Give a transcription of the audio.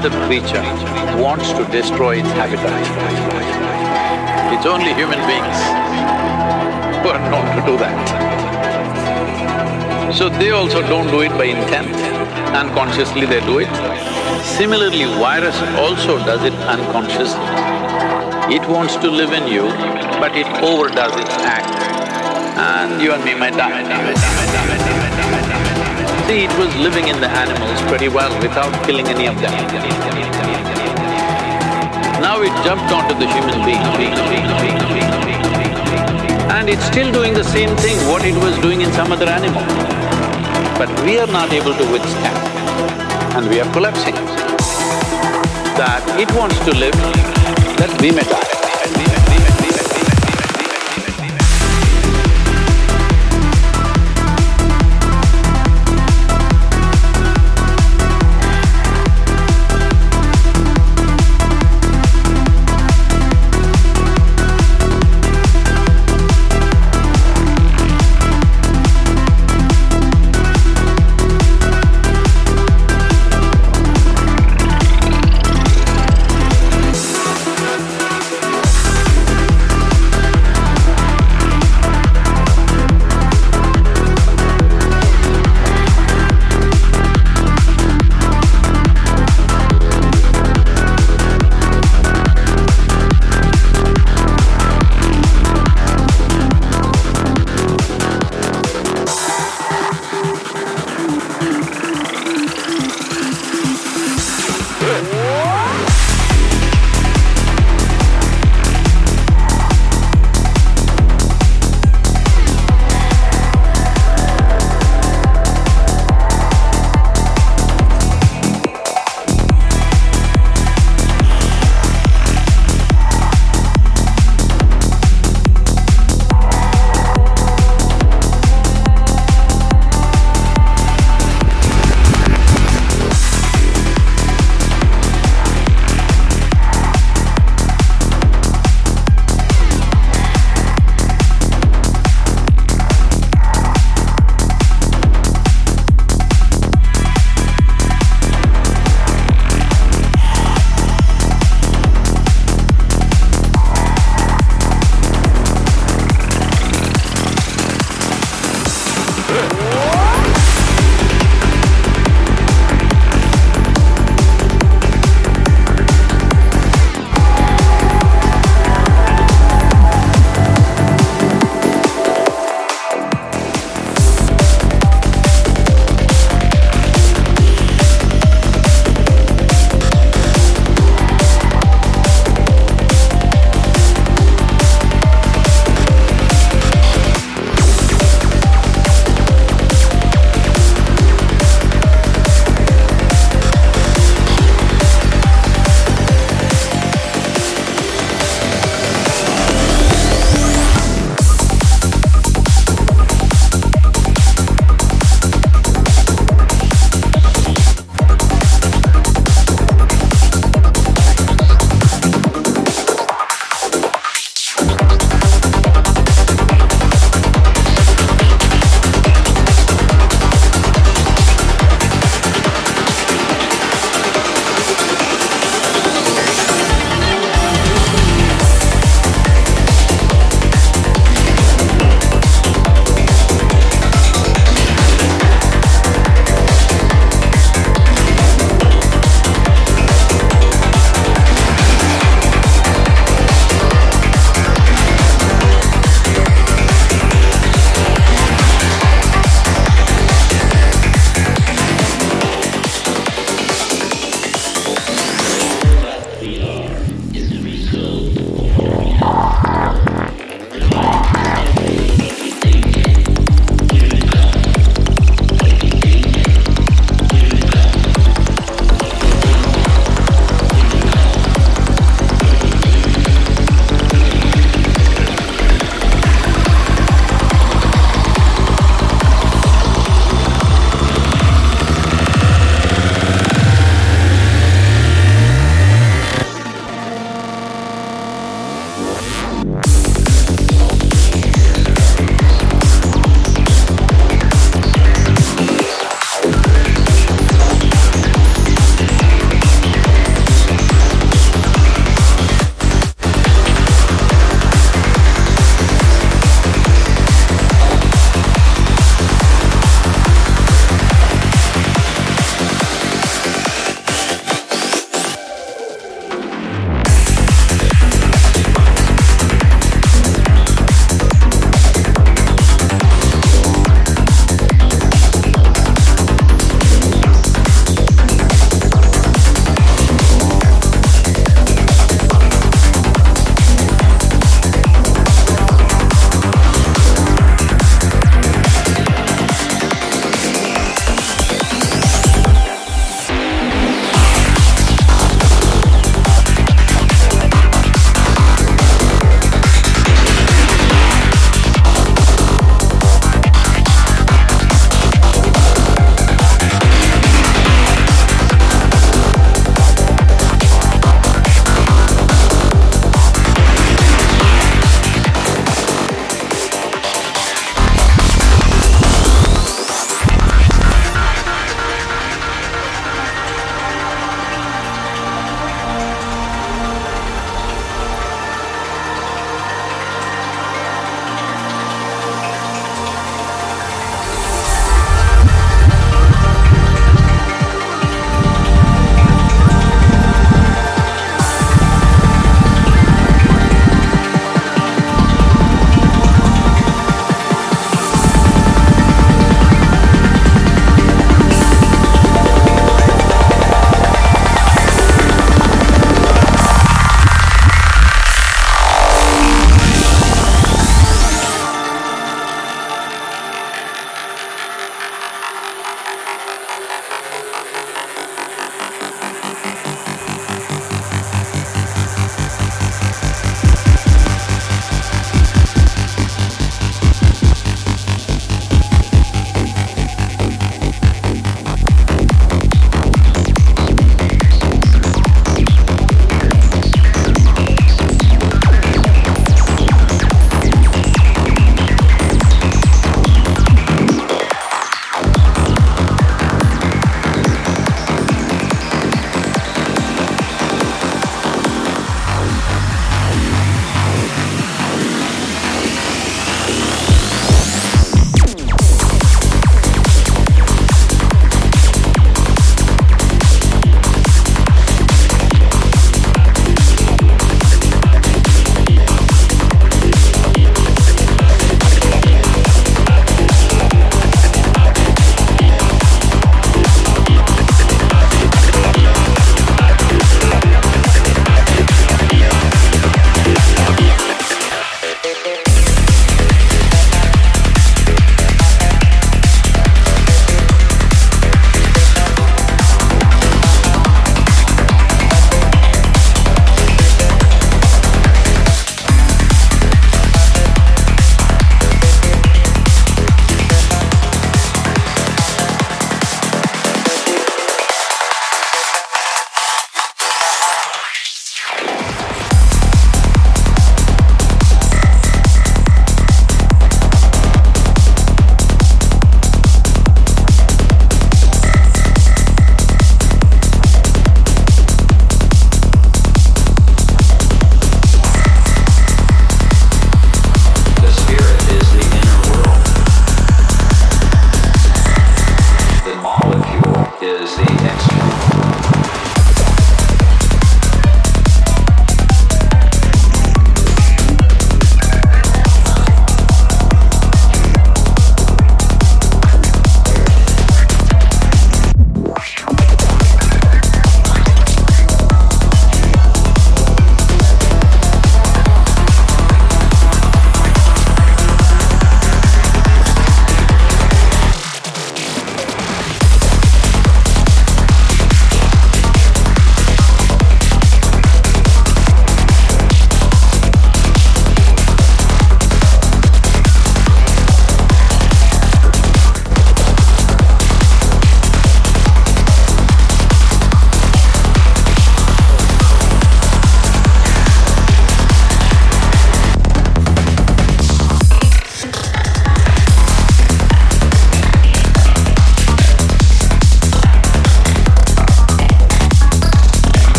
other creature wants to destroy its habitat. It's only human beings who are known to do that. So they also don't do it by intent, unconsciously they do it. Similarly, virus also does it unconsciously. It wants to live in you, but it overdoes its act and you and me might die. It was living in the animals pretty well without killing any of them. Now it jumped onto the human being. And it's still doing the same thing what it was doing in some other animal. But we are not able to withstand and we are collapsing. That it wants to live, that we may die.